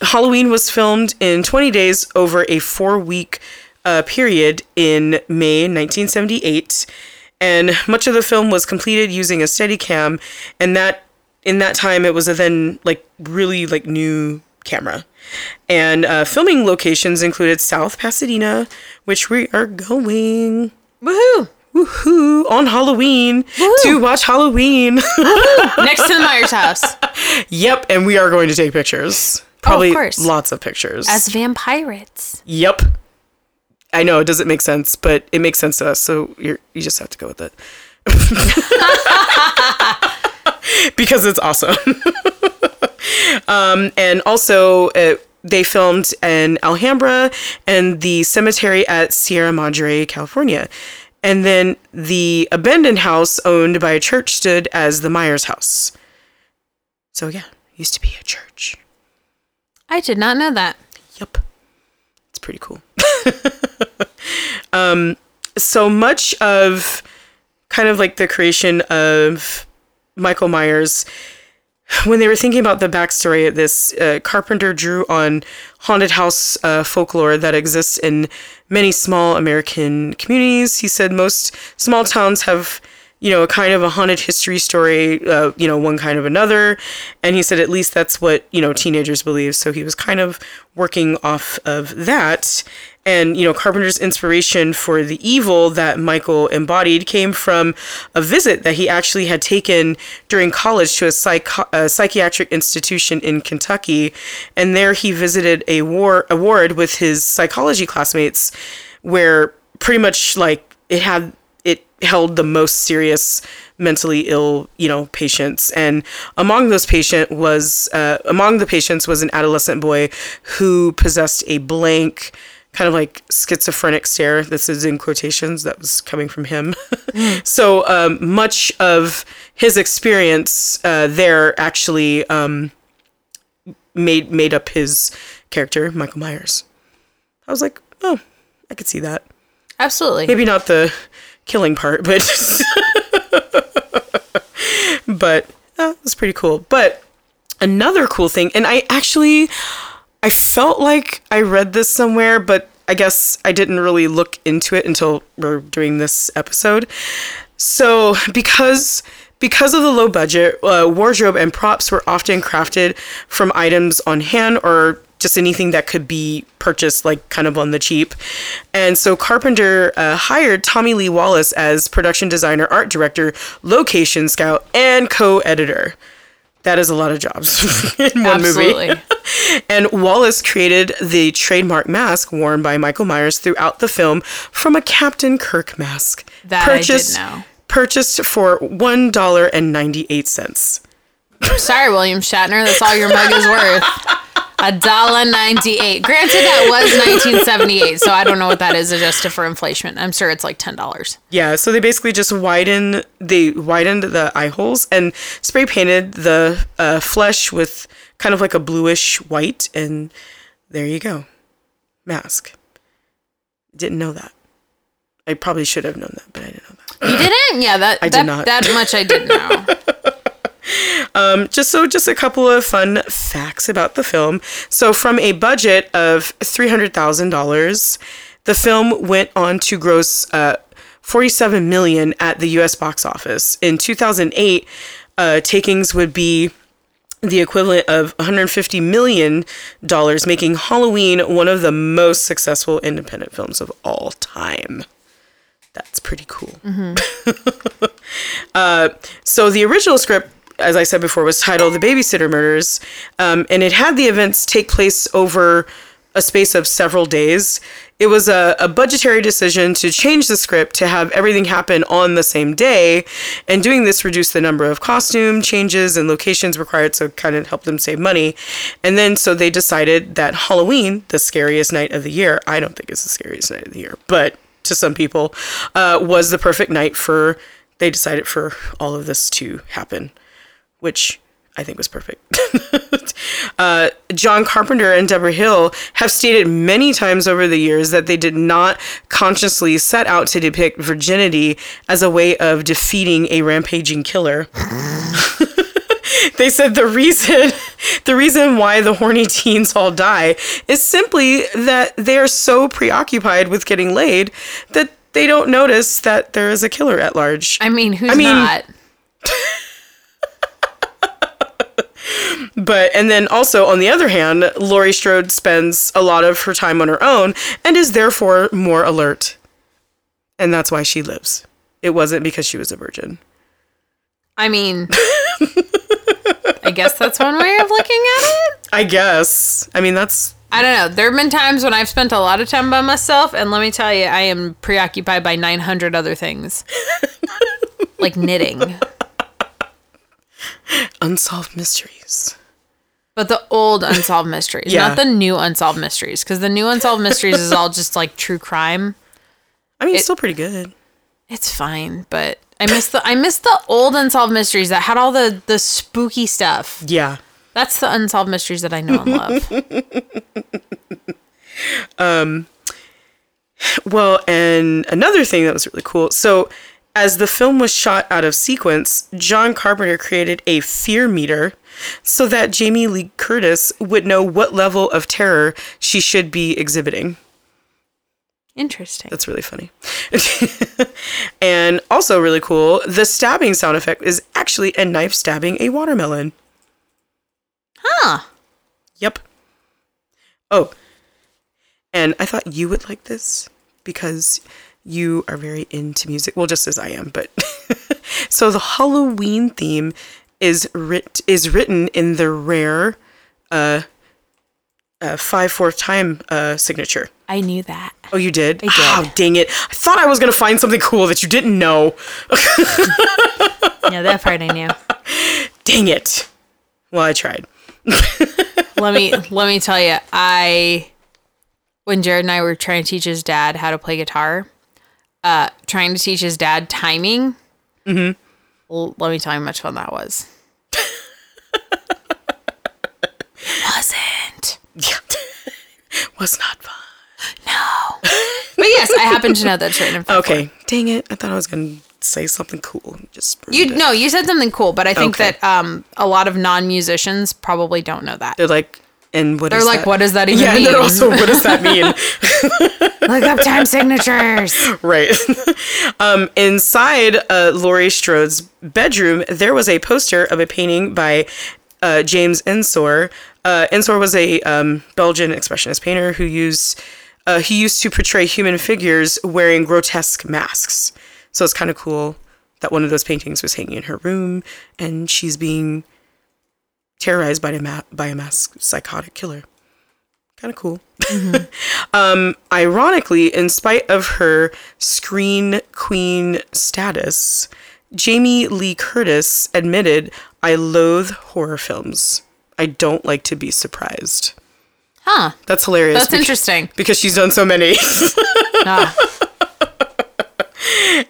Halloween was filmed in 20 days over a four week uh, period in May 1978, and much of the film was completed using a Steadicam, and that in that time it was a then like really like new camera. And uh, filming locations included South Pasadena, which we are going Woohoo! woohoo on Halloween to watch Halloween. Next to the Myers house. yep, and we are going to take pictures. Probably course. lots of pictures. As vampirates. yep. I know it doesn't make sense, but it makes sense to us, so you're you just have to go with it. because it's awesome. um, and also, uh, they filmed in Alhambra and the cemetery at Sierra Madre, California. And then the abandoned house owned by a church stood as the Myers house. So, yeah, used to be a church. I did not know that. Yep. It's pretty cool. um, so much of kind of like the creation of Michael Myers, when they were thinking about the backstory of this, uh, Carpenter drew on haunted house uh, folklore that exists in many small American communities. He said most small towns have you know, a kind of a haunted history story, uh, you know, one kind of another. And he said at least that's what, you know, teenagers believe. So he was kind of working off of that. And, you know, Carpenter's inspiration for the evil that Michael embodied came from a visit that he actually had taken during college to a, psych- a psychiatric institution in Kentucky. And there he visited a war ward with his psychology classmates where pretty much like it had it held the most serious mentally ill you know patients and among those patient was uh, among the patients was an adolescent boy who possessed a blank kind of like schizophrenic stare. This is in quotations that was coming from him. So um, much of his experience uh, there actually um, made made up his character michael myers. I was like oh i could see that. Absolutely. maybe not the killing part, but but uh, it's pretty cool. But another cool thing, and I actually I felt like I read this somewhere, but I guess I didn't really look into it until we're doing this episode. So because because of the low budget, uh, wardrobe and props were often crafted from items on hand or just anything that could be purchased like kind of on the cheap. And so Carpenter uh, hired Tommy Lee Wallace as production designer, art director, location scout, and co-editor. That is a lot of jobs in one Absolutely. movie. and Wallace created the trademark mask worn by Michael Myers throughout the film from a Captain Kirk mask. That I did know. Purchased for one dollar and ninety eight cents. Sorry, William Shatner. That's all your mug is worth. A dollar ninety-eight. Granted, that was nineteen seventy-eight, so I don't know what that is adjusted for inflation. I'm sure it's like ten dollars. Yeah, so they basically just widen they widened the eye holes and spray painted the uh, flesh with kind of like a bluish white, and there you go, mask. Didn't know that. I probably should have known that, but I didn't know that. You didn't? Yeah, that I did not. that much I did know. just so just a couple of fun facts about the film. So from a budget of three hundred thousand dollars, the film went on to gross uh, forty seven million at the U.S. box office. In two thousand eight, uh, takings would be the equivalent of 150 million dollars, making Halloween one of the most successful independent films of all time. That's pretty cool. uh, so the original script, as I said before, was titled "The Babysitter Murders," um, and it had the events take place over a space of several days. It was a, a budgetary decision to change the script to have everything happen on the same day, and doing this reduced the number of costume changes and locations required, so kind of helped them save money. And then so they decided that Halloween, the scariest night of the year, I don't think it's the scariest night of the year, but to some people, uh, was the perfect night for. They decided for all of this to happen, which I think was perfect. uh, John Carpenter and Debra Hill have stated many times over the years that they did not consciously set out to depict virginity as a way of defeating a rampaging killer. they said the reason the reason why the horny teens all die is simply that they are so preoccupied with getting laid that they don't notice that there is a killer at large. I mean, who's I mean- not? But and then also on the other hand, Laurie Strode spends a lot of her time on her own and is therefore more alert. And that's why she lives. It wasn't because she was a virgin. I mean, I guess that's one way of looking at it. I guess. I mean that's I don't know. There have been times when I've spent a lot of time by myself, and let me tell you, I am preoccupied by 900 other things. like knitting. Unsolved mysteries. But the old unsolved mysteries, Yeah. not the new unsolved mysteries, because the new unsolved mysteries is all just like true crime. I mean, it's still pretty good. It's fine, but I miss the I miss the old unsolved mysteries that had all the the spooky stuff. Yeah. That's the unsolved mysteries that I know and love. Um, well, and another thing that was really cool. So, as the film was shot out of sequence, John Carpenter created a fear meter so that Jamie Lee Curtis would know what level of terror she should be exhibiting. Interesting. That's really funny. and also really cool, the stabbing sound effect is actually a knife stabbing a watermelon. Huh. Yep. Oh, and I thought you would like this because you are very into music. Well, just as I am, but so the Halloween theme is writ- is written in the rare uh, uh five fourth time uh signature. I knew that. Oh, you did? I did. Oh, dang it! I thought I was gonna find something cool that you didn't know. Yeah, that part I knew. Dang it! Well, I tried. let me let me tell you, I when Jared and I were trying to teach his dad how to play guitar, uh, trying to teach his dad timing. Mm-hmm. Let me tell you how much fun that was. wasn't. Yeah, was not fun. No. but yes, I happen to know that's written in Okay, dang it! I thought I was gonna say something cool. Just You it. no, you said something cool, but I think Okay. that um a lot of non musicians probably don't know that. They're like, and what They're like, that? what does that even Yeah, mean? also, what does that mean? Look up time signatures. right. um, inside uh, Laurie Strode's bedroom, there was a poster of a painting by uh, James Ensor. Uh, Ensor was a um, Belgian expressionist painter who used uh, he used to portray human figures wearing grotesque masks. So it's kind of cool that one of those paintings was hanging in her room, and she's being terrorized by a ma- by a masked psychotic killer. Kind of cool. um, ironically, in spite of her screen queen status, Jamie Lee Curtis admitted, "I loathe horror films. I don't like to be surprised." Huh. That's hilarious. That's bec- interesting. because she's done so many. Ah,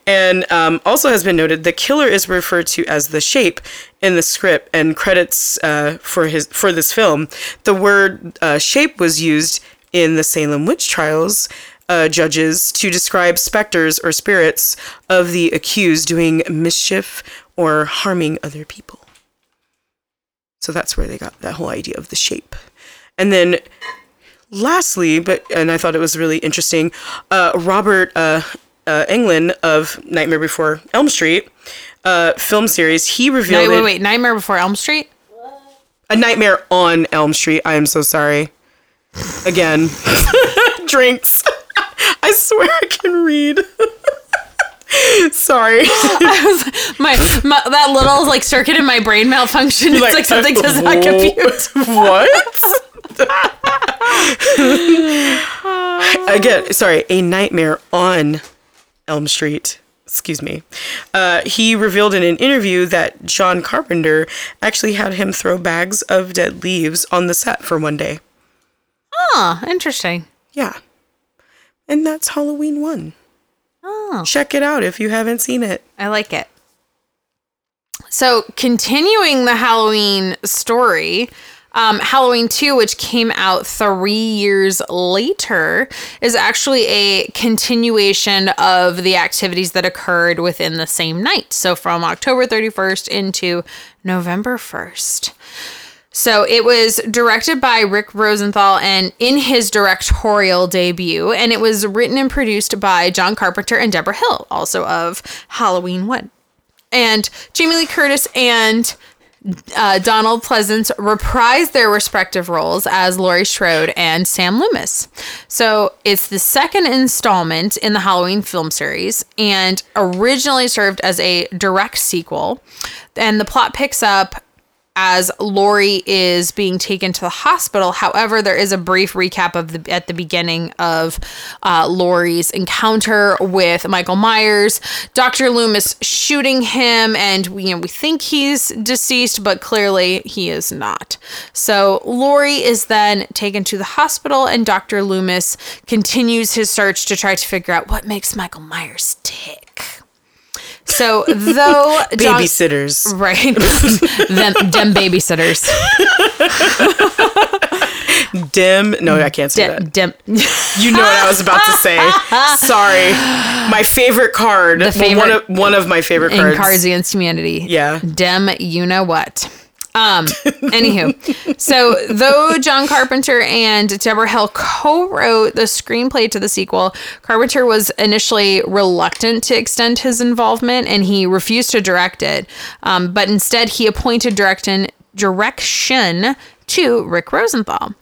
and um, also has been noted the killer is referred to as the shape in the script and credits uh, for his for this film. The word uh, shape was used in the salem witch trials uh, judges to describe specters or spirits of the accused doing mischief or harming other people. So that's where they got that whole idea of the shape. And then lastly, but and I thought it was really interesting, uh, Robert uh, uh, Englund of Nightmare Before Elm Street uh, film series, he revealed. wait, it- wait. Nightmare Before Elm Street. A Nightmare on Elm Street. I am so sorry. Again, drinks. I swear I can read. sorry. my, my that little like circuit in my brain malfunction. It's like, something does not compute. what? Again, sorry, a nightmare on Elm Street. Excuse me. Uh, he revealed in an interview that John Carpenter actually had him throw bags of dead leaves on the set for one day. Oh, interesting. Yeah. And that's Halloween 1. Oh, Check it out if you haven't seen it. I like it. So, continuing the Halloween story, um, Halloween 2, which came out three years later, is actually a continuation of the activities that occurred within the same night. So, from October 31st into November 1st. So it was directed by Rick Rosenthal and in his directorial debut, and it was written and produced by John Carpenter and Debra Hill, also of Halloween 1. And Jamie Lee Curtis and uh, Donald Pleasence reprised their respective roles as Laurie Strode and Sam Loomis. So it's the second installment in the Halloween film series and originally served as a direct sequel. And the plot picks up as Laurie is being taken to the hospital. However, there is a brief recap of the at the beginning of uh, Laurie's encounter with Michael Myers. Dr. Loomis shooting him, and we, you know we think he's deceased, but clearly he is not. So Laurie is then taken to the hospital, and Dr. Loomis continues his search to try to figure out what makes Michael Myers tick. So though John- Babysitters. Right. them, them babysitters. Dim. No, I can't say Dem, that. dem, You know what I was about to say. Sorry. My favorite card. The favorite- one, of, one of my favorite in cards. Cards Against Humanity. Yeah. Dem, you know what. Um, anywho, so though John Carpenter and Debra Hill co-wrote the screenplay to the sequel, Carpenter was initially reluctant to extend his involvement and he refused to direct it. Um, but instead, he appointed direction direction to Rick Rosenthal.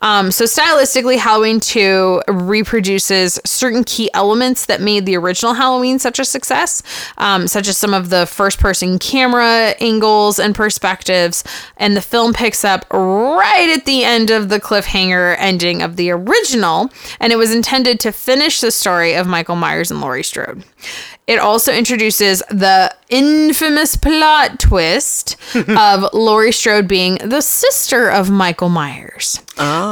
Um, so stylistically, Halloween 2 reproduces certain key elements that made the original Halloween such a success, um, such as some of the first person camera angles and perspectives. And the film picks up right at the end of the cliffhanger ending of the original. And it was intended to finish the story of Michael Myers and Laurie Strode. It also introduces the infamous plot twist of Laurie Strode being the sister of Michael Myers,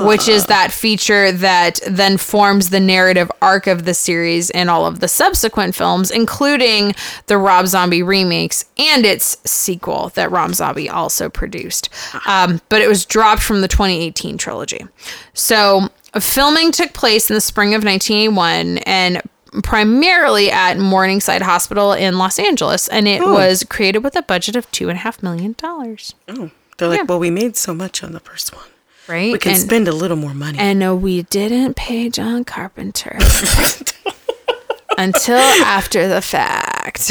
which is that feature that then forms the narrative arc of the series in all of the subsequent films, including the Rob Zombie remakes and its sequel that Rob Zombie also produced. Um, but it was dropped from the 2018 trilogy. So filming took place in the spring of 1981 and primarily at Morningside Hospital in Los Angeles, and it was created with a budget of two and a half million dollars. Oh, they're like, Yeah. well, we made so much on the first one. Right, We can and, spend a little more money. and uh, we didn't pay John Carpenter until after the fact.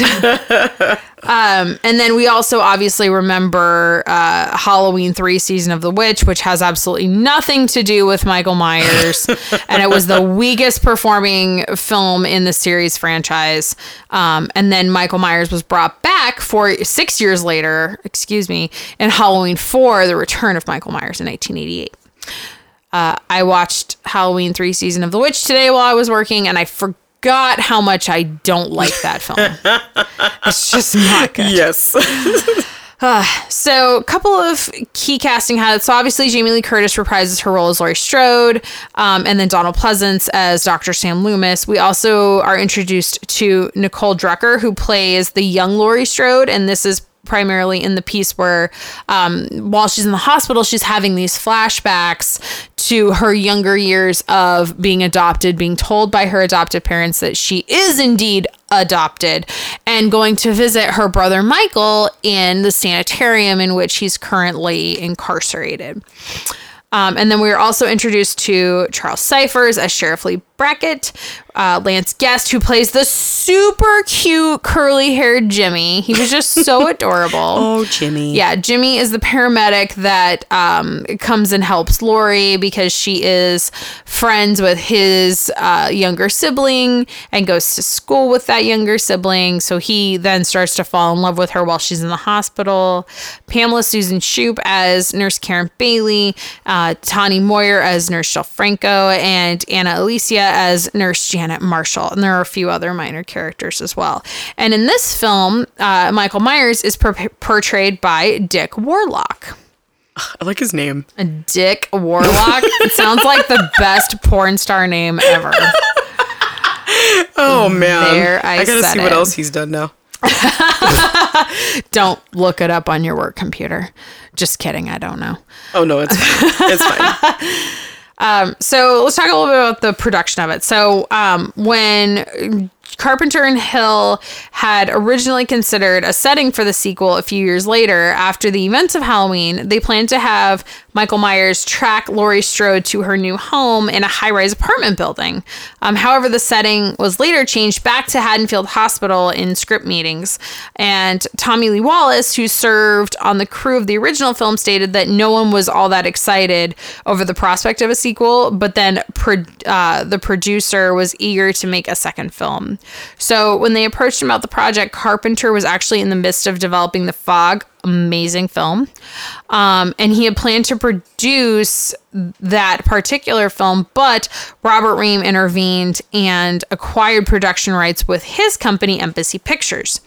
um, and then we also obviously remember uh, Halloween 3 Season of the Witch, which has absolutely nothing to do with Michael Myers. and it was the weakest performing film in the series franchise. Um, and then Michael Myers was brought back for six years later, excuse me, in Halloween 4, The Return of Michael Myers in 1988. Uh, I watched Halloween 3 Season of the Witch today while I was working, and I forgot how much I don't like that film. it's just not good. yes. So, a couple of key casting highlights. So, obviously, Jamie Lee Curtis reprises her role as Laurie Strode, um, and then Donald Pleasence as Dr. Sam Loomis. We also are introduced to Nicole Drucker, who plays the young Laurie Strode, and this is primarily in the piece where um, while she's in the hospital she's having these flashbacks to her younger years of being adopted being told by her adoptive parents that she is indeed adopted and going to visit her brother michael in the sanitarium in which he's currently incarcerated. Um, and then we were also introduced to Charles Cyphers as Sheriff Lee Brackett, uh, Lance Guest, who plays the super cute curly haired Jimmy. He was just so adorable. Oh, Jimmy. Yeah, Jimmy is the paramedic that um, comes and helps Laurie because she is friends with his uh, younger sibling and goes to school with that younger sibling. So he then starts to fall in love with her while she's in the hospital. Pamela Susan Shoop as Nurse Karen Bailey, uh, Tawny Moyer as Nurse Jill Franco, and Ana Alicia as Nurse Janet Marshall. And there are a few other minor characters as well. And in this film, uh, Michael Myers is per- portrayed by Dick Warlock. I like his name. Dick Warlock. it sounds like the best porn star name ever. Oh man. There, I gotta said see what else he's done now. Don't look it up on your work computer. Just kidding. I don't know. Oh no, it's fine. it's fine. So let's talk a little bit about the production of it. So um, when Carpenter and Hill had originally considered a setting for the sequel a few years later, after the events of Halloween, they planned to have Michael Myers track Laurie Strode to her new home in a high rise apartment building. Um, however, the setting was later changed back to Haddonfield Hospital in script meetings. And Tommy Lee Wallace, who served on the crew of the original film, stated that no one was all that excited over the prospect of a sequel, but then pro- uh, the producer was eager to make a second film. So when they approached him about the project, Carpenter was actually in the midst of developing The Fog, amazing film. Um, and he had planned to produce that particular film, but Robert Ream intervened and acquired production rights with his company, Embassy Pictures.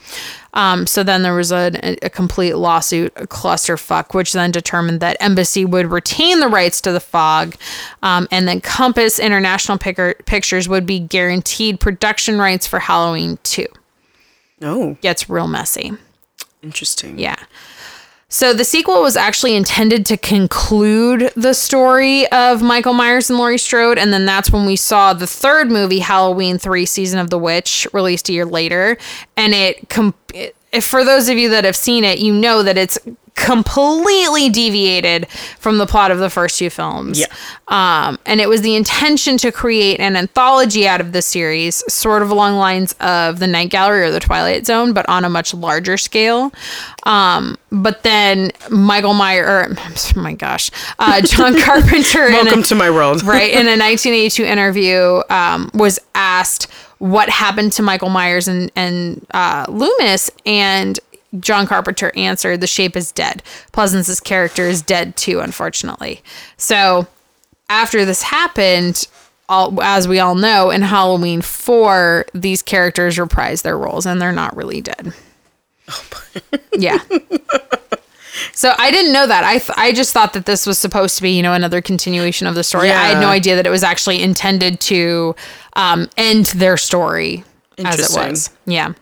Um, so then there was a, a complete lawsuit, a clusterfuck, which then determined that Embassy would retain the rights to the fog, um, and then Compass International Picker, Pictures would be guaranteed production rights for Halloween 2. Oh, Gets real messy. Interesting. Yeah. So the sequel was actually intended to conclude the story of Michael Myers and Laurie Strode, and then that's when we saw the third movie, Halloween Three: Season of the Witch, released a year later, and it. Com- it for those of you that have seen it, you know that it's completely deviated from the plot of the first two films. Yeah. Um, and it was the intention to create an anthology out of the series, sort of along lines of the Night Gallery or the Twilight Zone, but on a much larger scale. Um, but then Michael Meyer, or oh my gosh, uh, John Carpenter, in a- Welcome to my world. right in a 1982 interview, um, was asked what happened to Michael Myers and and uh, Loomis, and John Carpenter answered, "The shape is dead. Pleasence's character is dead too, unfortunately." So after this happened. All, as we all know, in Halloween 4, these characters reprise their roles and they're not really dead. yeah. So I didn't know that. I th- I just thought that this was supposed to be, you know, another continuation of the story. I had no idea that it was actually intended to um, end their story as it Interesting. was. Yeah.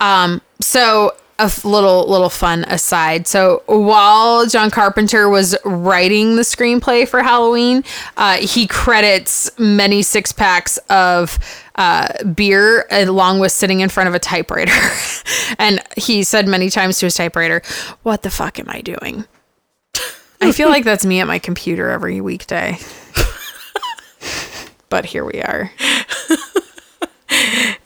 Um. So a f- little little fun aside. So while John Carpenter was writing the screenplay for Halloween, uh, he credits many six packs of uh, beer along with sitting in front of a typewriter. and he said many times to his typewriter, "What the fuck am I doing?" I feel like that's me at my computer every weekday. but here we are.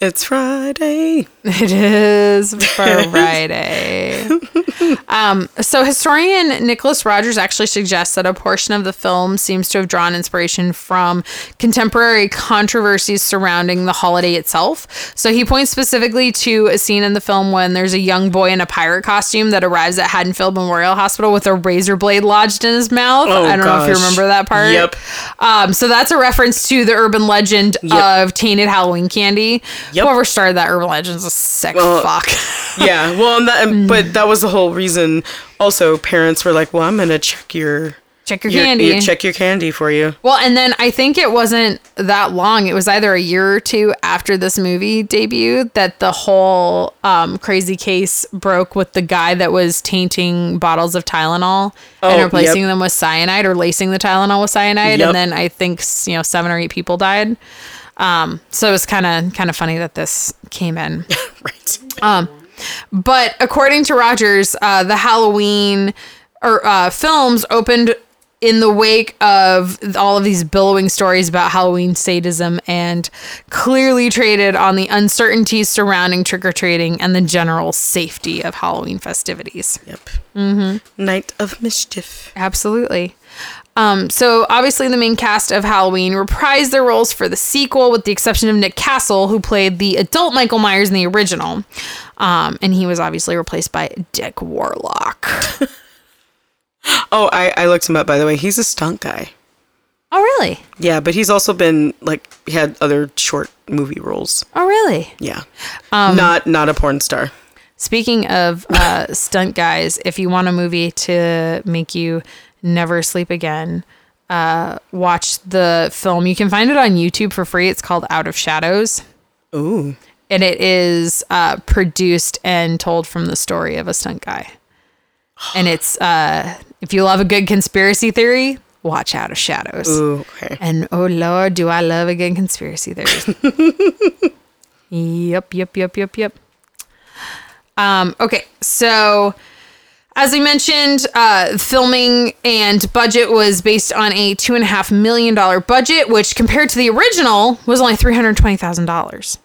It's Friday. It is Friday. um, so historian Nicholas Rogers actually suggests that a portion of the film seems to have drawn inspiration from contemporary controversies surrounding the holiday itself. So he points specifically to a scene in the film when there's a young boy in a pirate costume that arrives at Haddonfield Memorial Hospital with a razor blade lodged in his mouth. Oh, I don't know if you remember that part. Yep. Um, so that's a reference to the urban legend Yep. of tainted Halloween candy. Yep. Whoever started that urban legend is a sick Well, fuck. Yeah. Well, and that, and- but that was the whole reason. Also, parents were like, "Well, I'm gonna check your Check your, your- candy. your- check your candy for you." well, and then I think it wasn't that long. It was either a year or two after this movie debuted that the whole um, crazy case broke with the guy that was tainting bottles of Tylenol and Oh, replacing yep. them with cyanide or lacing the Tylenol with cyanide, Yep. and then I think you know seven or eight people died. Um, so it was kind of kind of funny that this came in. Right. But according to Rogers, uh, the Halloween or uh, films opened in the wake of all of these billowing stories about Halloween sadism and clearly traded on the uncertainties surrounding trick or treating and the general safety of Halloween festivities. Yep. Mm-hmm. Night of Mischief. Absolutely. Um, so obviously the main cast of Halloween reprised their roles for the sequel, with the exception of Nick Castle, who played the adult Michael Myers in the original, um, and he was obviously replaced by Dick Warlock. Oh, I, I looked him up by the way. He's a stunt guy. oh really? Yeah, but he's also been like he had other short movie roles. Oh really? Yeah. not not a porn star. Speaking of uh, stunt guys, if you want a movie to make you never sleep again, uh, watch the film. You can find it on YouTube for free. It's called Out of Shadows. Ooh. and it is uh, produced and told from the story of a stunt guy. And it's uh, if you love a good conspiracy theory, watch Out of Shadows. Ooh, okay. And oh lord, do I love a good conspiracy theory? yep, yep, yep, yep, yep. Um, okay, so as we mentioned, uh, filming and budget was based on a two and a half million dollar budget, which compared to the original was only three hundred twenty thousand dollars.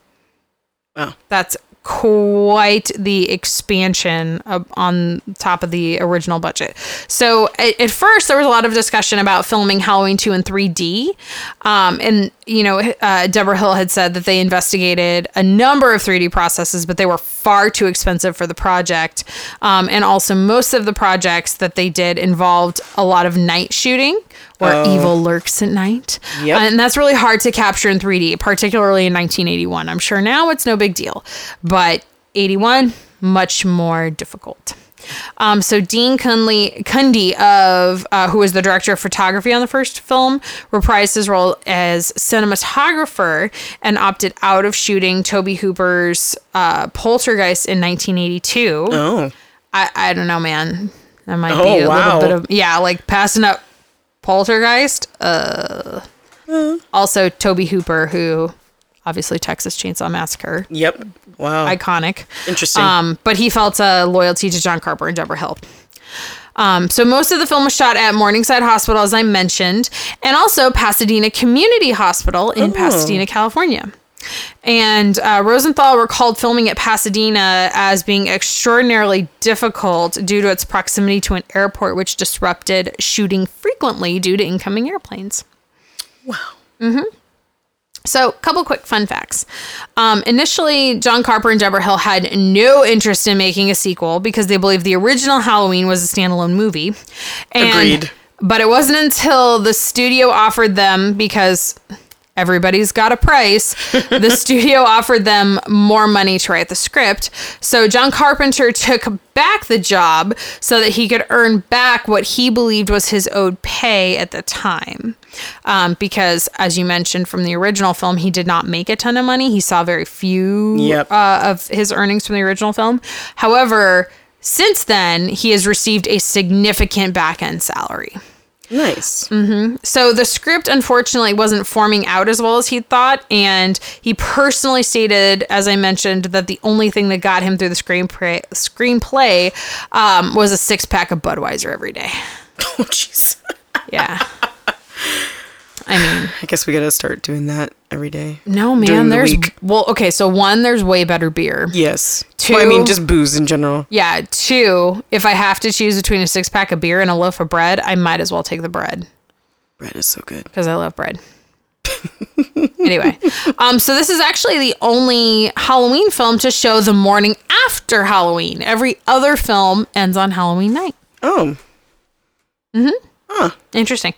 Wow. That's quite the expansion of, on top of the original budget. So at, at first there was a lot of discussion about filming Halloween 2 in 3D. Um, and, you know, uh, Debra Hill had said that they investigated a number of 3D processes, but they were far too expensive for the project. Um, and also most of the projects that they did involved a lot of night shooting where evil lurks at night. Yep. And that's really hard to capture in 3D, particularly in 1981. I'm sure now it's no big deal, but 81, much more difficult. Um, so Dean Cunley, Cundy of uh, who was the director of photography on the first film, reprised his role as cinematographer and opted out of shooting Tobe Hooper's uh, Poltergeist in 1982. Oh. I, I don't know, man. That might be Oh, a wow. little bit of yeah, like passing up Poltergeist. Uh, also Tobe Hooper, who obviously Texas Chainsaw Massacre, Yep. Wow. iconic. Interesting. Um, but he felt a loyalty to John Carper and Debra Hill. Um, so most of the film was shot at Morningside Hospital, as I mentioned, and also Pasadena Community Hospital in Pasadena, California. And uh, Rosenthal recalled filming at Pasadena as being extraordinarily difficult due to its proximity to an airport, which disrupted shooting frequently due to incoming airplanes. wow. So, a couple quick fun facts. Um, initially, John Carper and Debra Hill had no interest in making a sequel because they believed the original Halloween was a standalone movie. And, Agreed. But it wasn't until the studio offered them, because everybody's got a price, the studio offered them more money to write the script. So, John Carpenter took back the job so that he could earn back what he believed was his owed pay at the time. Um, because, as you mentioned from the original film, he did not make a ton of money. He saw very few Yep. uh, of his earnings from the original film. However, since then, he has received a significant back end salary. Nice. So the script unfortunately wasn't forming out as well as he thought, and he personally stated, as I mentioned, that the only thing that got him through the screenplay screenplay um, was a six pack of Budweiser every day. Oh, jeez. Yeah. I mean, I guess we gotta start doing that every day. no man, the there's week. well, okay, so one, there's way better beer. Yes. Well, I mean, just booze in general. Yeah. Two, if I have to choose between a six pack of beer and a loaf of bread, I might as well take the bread. Bread is so good. because I love bread. anyway, um, so this is actually the only Halloween film to show the morning after Halloween. Every other film ends on Halloween night. Oh. Mm-hmm. Huh. Interesting.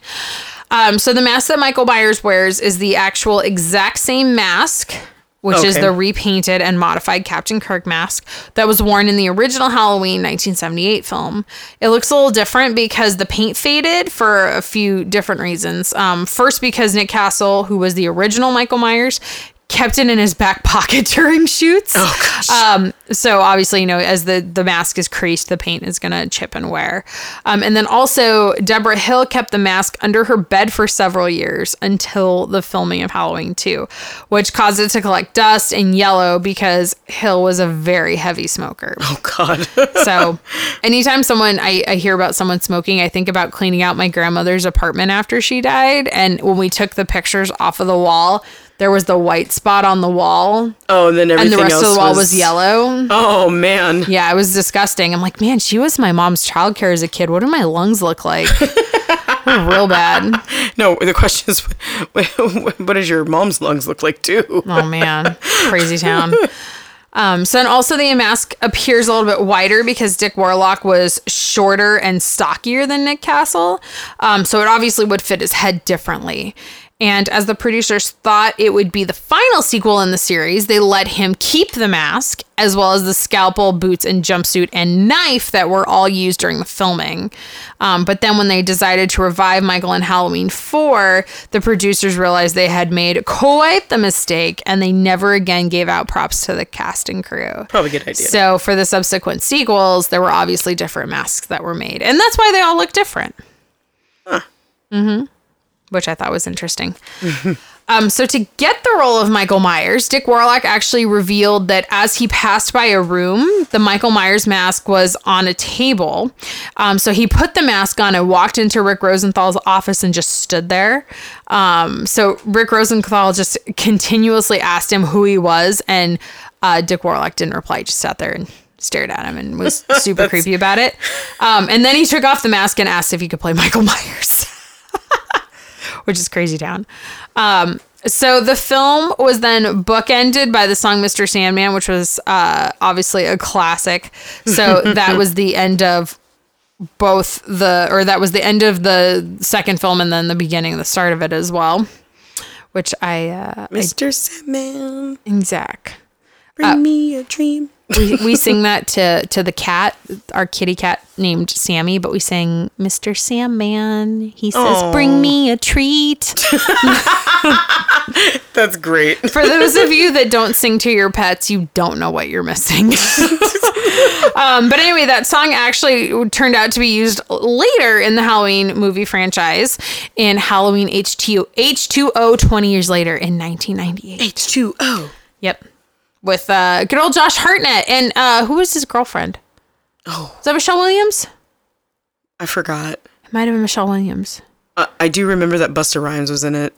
Um, so the mask that Michael Myers wears is the actual exact same mask, which is the repainted and modified Captain Kirk mask that was worn in the original Halloween 1978 film. It looks a little different because the paint faded for a few different reasons. Um, first, because Nick Castle, who was the original Michael Myers, kept it in his back pocket during shoots. Oh, gosh. Um, so obviously, you know, as the the mask is creased, the paint is gonna chip and wear. Um, and then also, Debra Hill kept the mask under her bed for several years until the filming of Halloween 2, which caused it to collect dust and yellow because Hill was a very heavy smoker. Oh God. So, anytime someone I, I hear about someone smoking, I think about cleaning out my grandmother's apartment after she died. And when we took the pictures off of the wall, there was the white spot on the wall, oh, and then everything and the rest of the wall was, yellow. Oh man. Yeah, it was disgusting. I'm like, man, she was my mom's childcare as a kid. What do my lungs look like? Real bad. No, the question is, what does your mom's lungs look like too? Oh man, crazy town. Um, so and also the mask appears a little bit wider because Dick Warlock was shorter and stockier than Nick Castle. Um, so it obviously would fit his head differently. And as the producers thought it would be the final sequel in the series, they let him keep the mask, as well as the scalpel, boots, and jumpsuit and knife that were all used during the filming. Um, but then when they decided to revive Michael in Halloween 4, the producers realized they had made quite the mistake and they never again gave out props to the cast and crew. Probably a good idea. So for the subsequent sequels, there were obviously different masks that were made. And that's why they all look different. Mm-hmm. Which I thought was interesting. Um, so to get the role of Michael Myers, Dick Warlock actually revealed that as he passed by a room, the Michael Myers mask was on a table. Um, so he put the mask on and walked into Rick Rosenthal's office and just stood there. Um, so Rick Rosenthal just continuously asked him who he was, and uh, Dick Warlock didn't reply. He just sat there and stared at him and was super creepy about it. Um, and then he took off the mask and asked if he could play Michael Myers which is crazy town. Um, so the film was then bookended by the song Mr. Sandman, which was uh, obviously a classic. So that was the end of both the, or that was the end of the second film and then the beginning, the start of it as well, which I, uh, Mr. Sandman, I Bring me a dream. We, we sing that to to the cat, our kitty cat named Sammy, but we sang Mr. Sandman. He says, Aw. "Bring me a treat." That's great. For those of you that don't sing to your pets, you don't know what you're missing. um, but anyway, that song actually turned out to be used later in the Halloween movie franchise in Halloween H2O, H2O 20 years later in 1998. H2O. Yep. With uh, good old Josh Hartnett. And uh, who was his girlfriend? Oh, Was that Michelle Williams? I forgot. It might have been Michelle Williams. Uh, I do remember that Busta Rhymes was in it.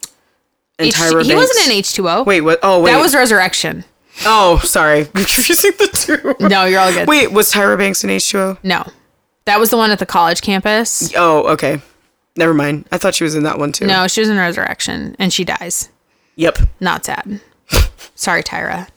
And H- Tyra he Banks. wasn't in H2O. Wait, what? Oh, wait. That was Resurrection. Oh, sorry. Confusing the two. No, you're all good. Wait, was Tyra Banks in H2O? No. That was the one at the college campus. Oh, okay. Never mind. I thought she was in that one too. No, she was in Resurrection and she dies. Yep. Not sad. Sorry, Tyra.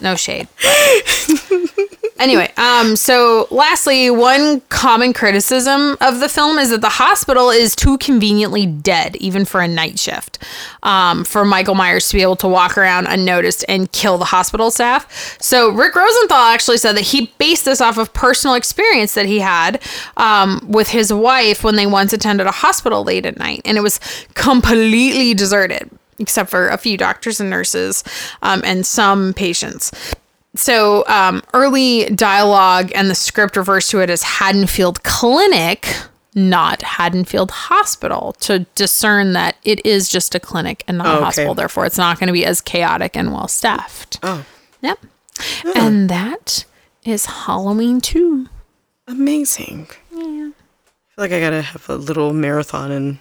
No shade. anyway, um, so lastly, one common criticism of the film is that the hospital is too conveniently dead, even for a night shift. Um, for Michael Myers to be able to walk around unnoticed and kill the hospital staff. So Rick Rosenthal actually said that he based this off of personal experience that he had um, with his wife when they once attended a hospital late at night, and it was completely deserted except for a few doctors and nurses um, and some patients. So, um, early dialogue and the script refers to it as Haddonfield Clinic, not Haddonfield Hospital, to discern that it is just a clinic and not Oh, a okay. hospital. Therefore, it's not going to be as chaotic and well staffed. Oh, Yep. And that is Halloween 2. amazing. Yeah. I feel like I gotta have a little marathon and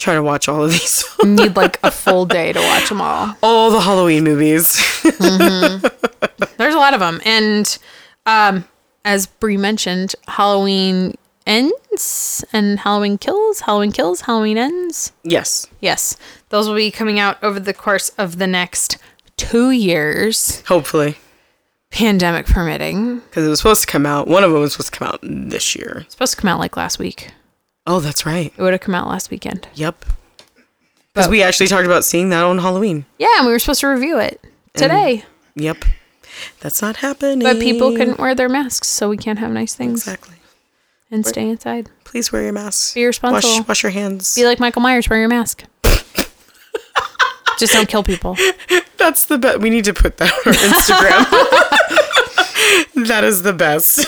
try to watch all of these. Need like a full day to watch them all. all the Halloween movies. There's a lot of them, and um, as Brie mentioned, Halloween ends and Halloween kills. Halloween kills. Halloween ends. yes. Yes, those will be coming out over the course of the next two years, Hopefully. pandemic permitting. Because it was supposed to come out. One of them was supposed to come out this year. It's supposed to come out like last week. Oh, that's right. It would have come out last weekend. Yep. Because we actually talked about seeing that on Halloween. Yeah, and we were supposed to review it today, Yep. That's not happening. but people couldn't wear their masks, so we can't have nice things Exactly. and stay inside. Please wear your mask. Be responsible. Wash, wash your hands. Be like Michael Myers, wear your mask. Just don't kill people. That's the best. We need to put that on our Instagram. that is the best.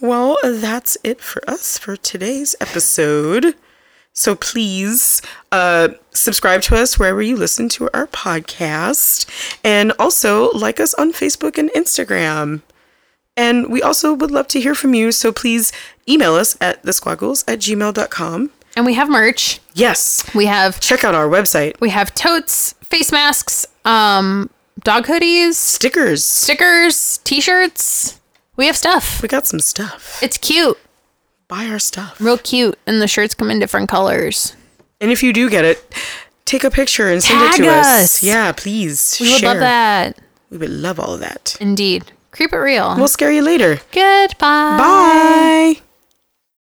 Well, that's it for us for today's episode. So please uh, subscribe to us wherever you listen to our podcast. And also like us on Facebook and Instagram. And we also would love to hear from you. So please email us at thesquaggles at gmail.com. And we have merch. Yes. We have Check out our website. we have totes, face masks, um, dog hoodies, Stickers. stickers, t-shirts. We have stuff. We got some stuff. It's cute, Buy our stuff. real cute, and the shirts come in different colors. And if you do get it, take a picture and send Tag it to us. us. Yeah, please. We would love that. We would love all of that. Indeed. Creep it real. We'll scare you later. Goodbye. Bye.